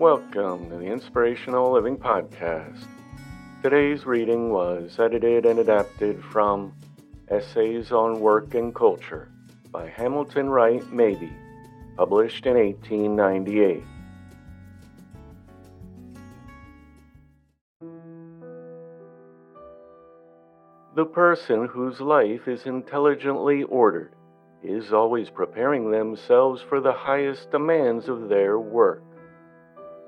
Welcome to the Inspirational Living Podcast. Today's reading was edited and adapted from Essays on Work and Culture by Hamilton Wright Mabie, published in 1898. The person whose life is intelligently ordered is always preparing themselves for the highest demands of their work.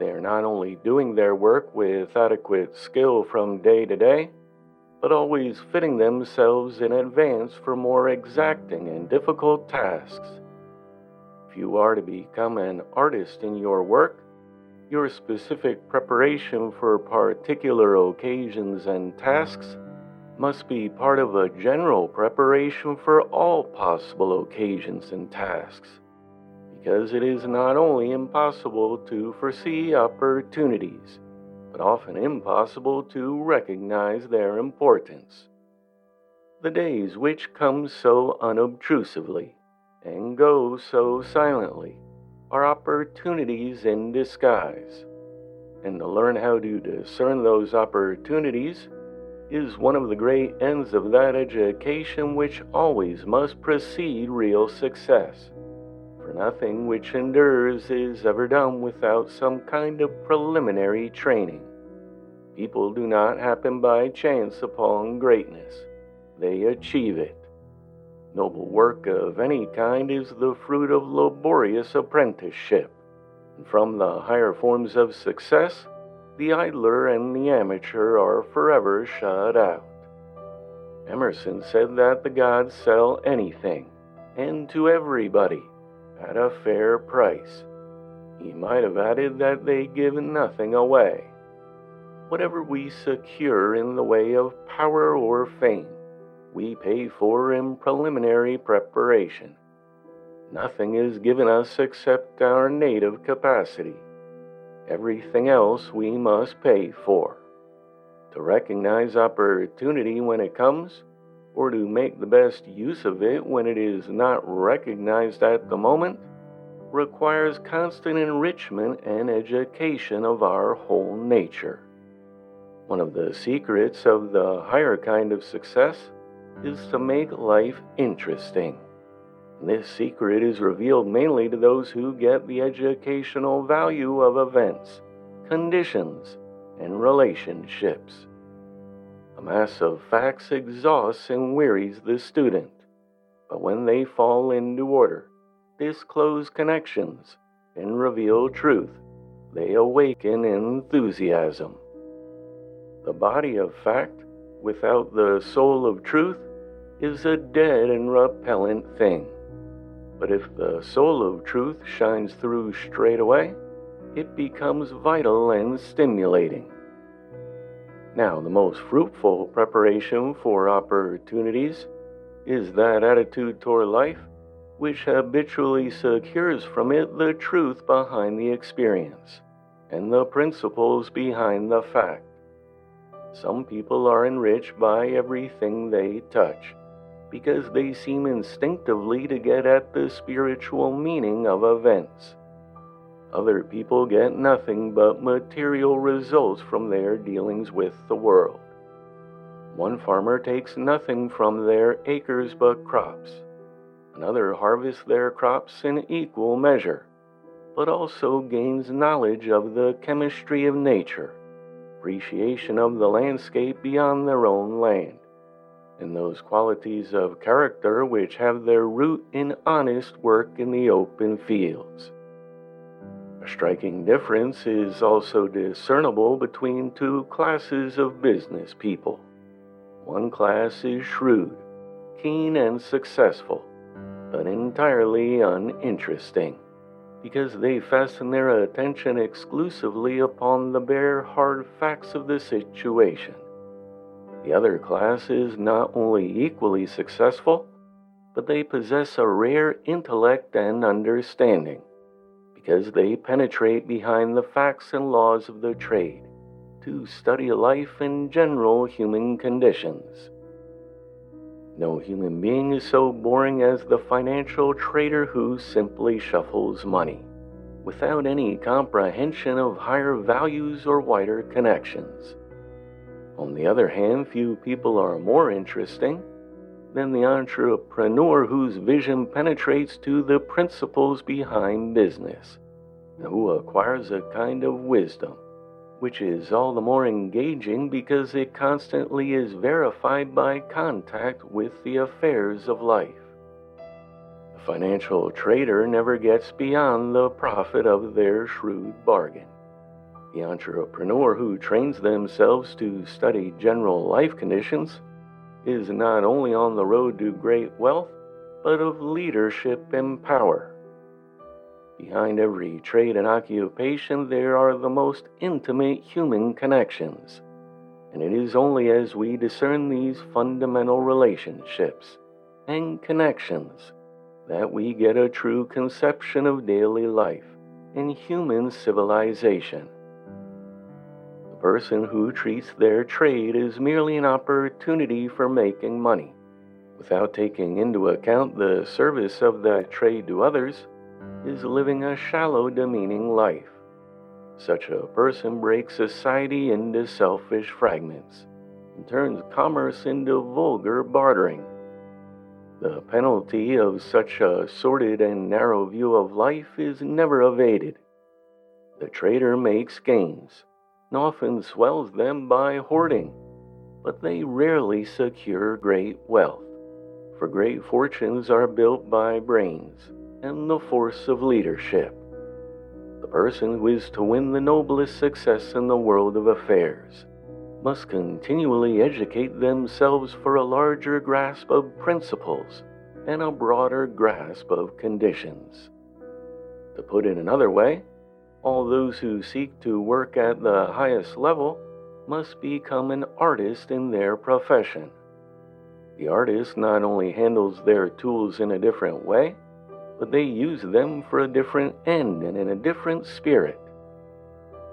They are not only doing their work with adequate skill from day to day, but always fitting themselves in advance for more exacting and difficult tasks. If you are to become an artist in your work, your specific preparation for particular occasions and tasks must be part of a general preparation for all possible occasions and tasks because it is not only impossible to foresee opportunities, but often impossible to recognize their importance. The days which come so unobtrusively and go so silently are opportunities in disguise, and to learn how to discern those opportunities is one of the great ends of that education which always must precede real success nothing which endures is ever done without some kind of preliminary training. People do not happen by chance upon greatness, they achieve it. Noble work of any kind is the fruit of laborious apprenticeship, and from the higher forms of success, the idler and the amateur are forever shut out. Emerson said that the gods sell anything, and to everybody at a fair price. He might have added that they give nothing away. Whatever we secure in the way of power or fame, we pay for in preliminary preparation. Nothing is given us except our native capacity. Everything else we must pay for. To recognize opportunity when it comes, or to make the best use of it when it is not recognized at the moment requires constant enrichment and education of our whole nature. One of the secrets of the higher kind of success is to make life interesting. This secret is revealed mainly to those who get the educational value of events, conditions, and relationships. A mass of facts exhausts and wearies the student, but when they fall into order, disclose connections, and reveal truth, they awaken enthusiasm. The body of fact, without the soul of truth, is a dead and repellent thing. But if the soul of truth shines through straight away, it becomes vital and stimulating. Now, the most fruitful preparation for opportunities is that attitude toward life which habitually secures from it the truth behind the experience and the principles behind the fact. Some people are enriched by everything they touch because they seem instinctively to get at the spiritual meaning of events. Other people get nothing but material results from their dealings with the world. One farmer takes nothing from their acres but crops. Another harvests their crops in equal measure, but also gains knowledge of the chemistry of nature, appreciation of the landscape beyond their own land, and those qualities of character which have their root in honest work in the open fields. A striking difference is also discernible between two classes of business people. One class is shrewd, keen, and successful, but entirely uninteresting, because they fasten their attention exclusively upon the bare, hard facts of the situation. The other class is not only equally successful, but they possess a rare intellect and understanding because they penetrate behind the facts and laws of their trade to study life and general human conditions. No human being is so boring as the financial trader who simply shuffles money without any comprehension of higher values or wider connections. On the other hand, few people are more interesting than the entrepreneur whose vision penetrates to the principles behind business, who acquires a kind of wisdom, which is all the more engaging because it constantly is verified by contact with the affairs of life. The financial trader never gets beyond the profit of their shrewd bargain. The entrepreneur who trains themselves to study general life conditions is not only on the road to great wealth, but of leadership and power. Behind every trade and occupation, there are the most intimate human connections. And it is only as we discern these fundamental relationships and connections that we get a true conception of daily life and human civilization person who treats their trade as merely an opportunity for making money, without taking into account the service of that trade to others, is living a shallow, demeaning life. Such a person breaks society into selfish fragments and turns commerce into vulgar bartering. The penalty of such a sordid and narrow view of life is never evaded. The trader makes gains and often swells them by hoarding, but they rarely secure great wealth, for great fortunes are built by brains and the force of leadership. The person who is to win the noblest success in the world of affairs must continually educate themselves for a larger grasp of principles and a broader grasp of conditions. To put it another way, all those who seek to work at the highest level must become an artist in their profession. The artist not only handles their tools in a different way, but they use them for a different end and in a different spirit.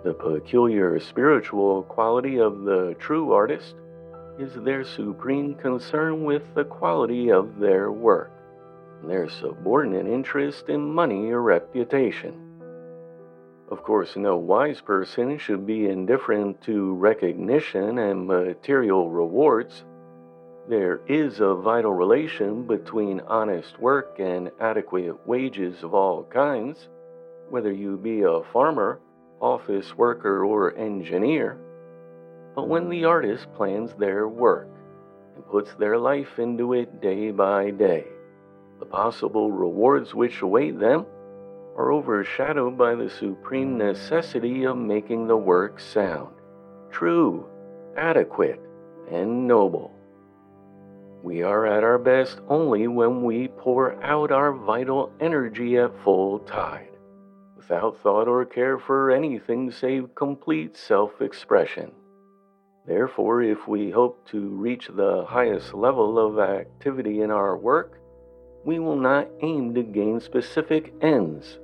The peculiar spiritual quality of the true artist is their supreme concern with the quality of their work, their subordinate interest in money or reputation. Of course, no wise person should be indifferent to recognition and material rewards. There is a vital relation between honest work and adequate wages of all kinds, whether you be a farmer, office worker, or engineer. But when the artist plans their work and puts their life into it day by day, the possible rewards which await them are overshadowed by the supreme necessity of making the work sound, true, adequate, and noble. We are at our best only when we pour out our vital energy at full tide, without thought or care for anything save complete self expression. Therefore, if we hope to reach the highest level of activity in our work, we will not aim to gain specific ends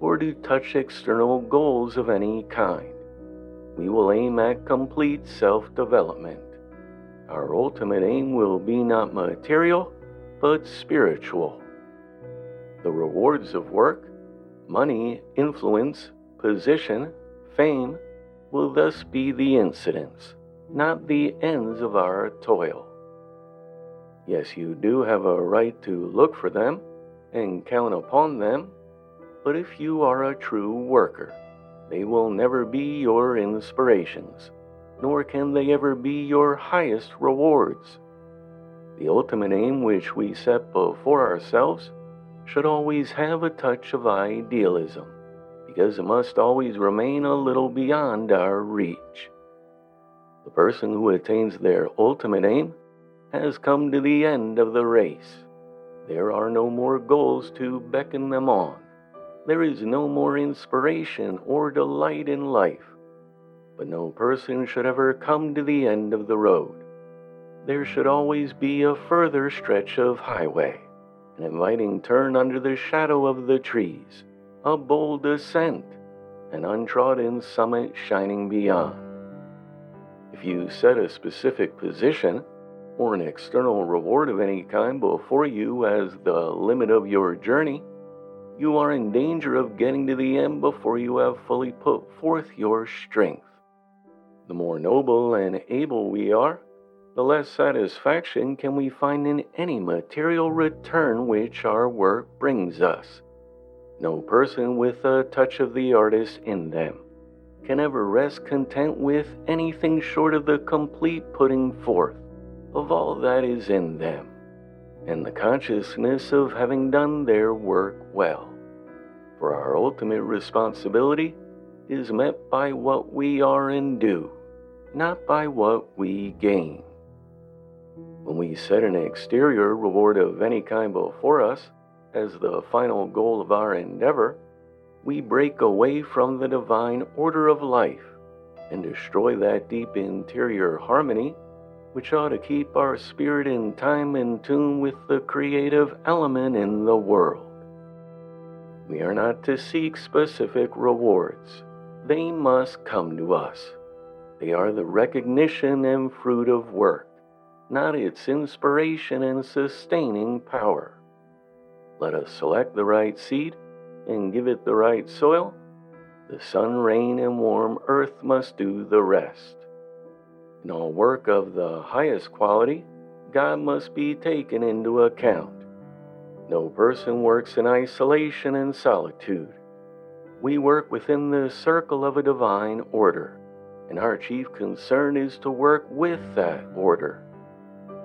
or to touch external goals of any kind. We will aim at complete self development. Our ultimate aim will be not material, but spiritual. The rewards of work, money, influence, position, fame, will thus be the incidents, not the ends of our toil. Yes, you do have a right to look for them and count upon them, but if you are a true worker, they will never be your inspirations, nor can they ever be your highest rewards. The ultimate aim which we set before ourselves should always have a touch of idealism because it must always remain a little beyond our reach. The person who attains their ultimate aim has come to the end of the race. There are no more goals to beckon them on. There is no more inspiration or delight in life. But no person should ever come to the end of the road. There should always be a further stretch of highway, an inviting turn under the shadow of the trees a bold ascent, an untrodden summit shining beyond. If you set a specific position or an external reward of any kind before you as the limit of your journey, you are in danger of getting to the end before you have fully put forth your strength. The more noble and able we are, the less satisfaction can we find in any material return which our work brings us. No person with a touch of the artist in them can ever rest content with anything short of the complete putting forth of all that is in them, and the consciousness of having done their work well. For our ultimate responsibility is met by what we are and do, not by what we gain. When we set an exterior reward of any kind before us, as the final goal of our endeavor, we break away from the divine order of life and destroy that deep interior harmony which ought to keep our spirit in time in tune with the creative element in the world. We are not to seek specific rewards, they must come to us. They are the recognition and fruit of work, not its inspiration and sustaining power. Let us select the right seed and give it the right soil. The sun, rain, and warm earth must do the rest. In all work of the highest quality, God must be taken into account. No person works in isolation and solitude. We work within the circle of a divine order, and our chief concern is to work with that order.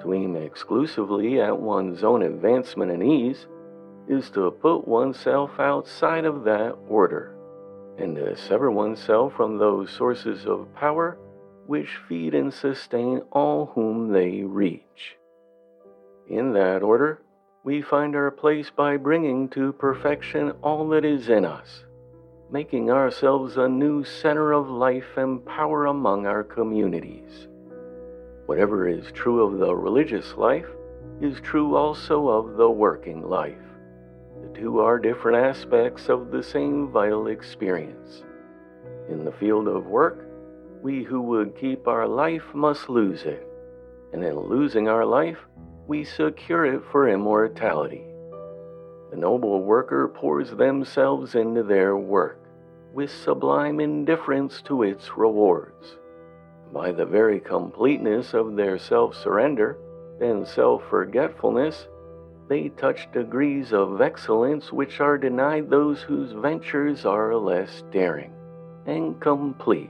To aim exclusively at one's own advancement and ease is to put oneself outside of that order and to sever oneself from those sources of power which feed and sustain all whom they reach. In that order, we find our place by bringing to perfection all that is in us, making ourselves a new center of life and power among our communities. Whatever is true of the religious life is true also of the working life. The two are different aspects of the same vital experience. In the field of work, we who would keep our life must lose it, and in losing our life, we secure it for immortality. The noble worker pours themselves into their work with sublime indifference to its rewards. By the very completeness of their self surrender and self forgetfulness, they touch degrees of excellence which are denied those whose ventures are less daring and complete.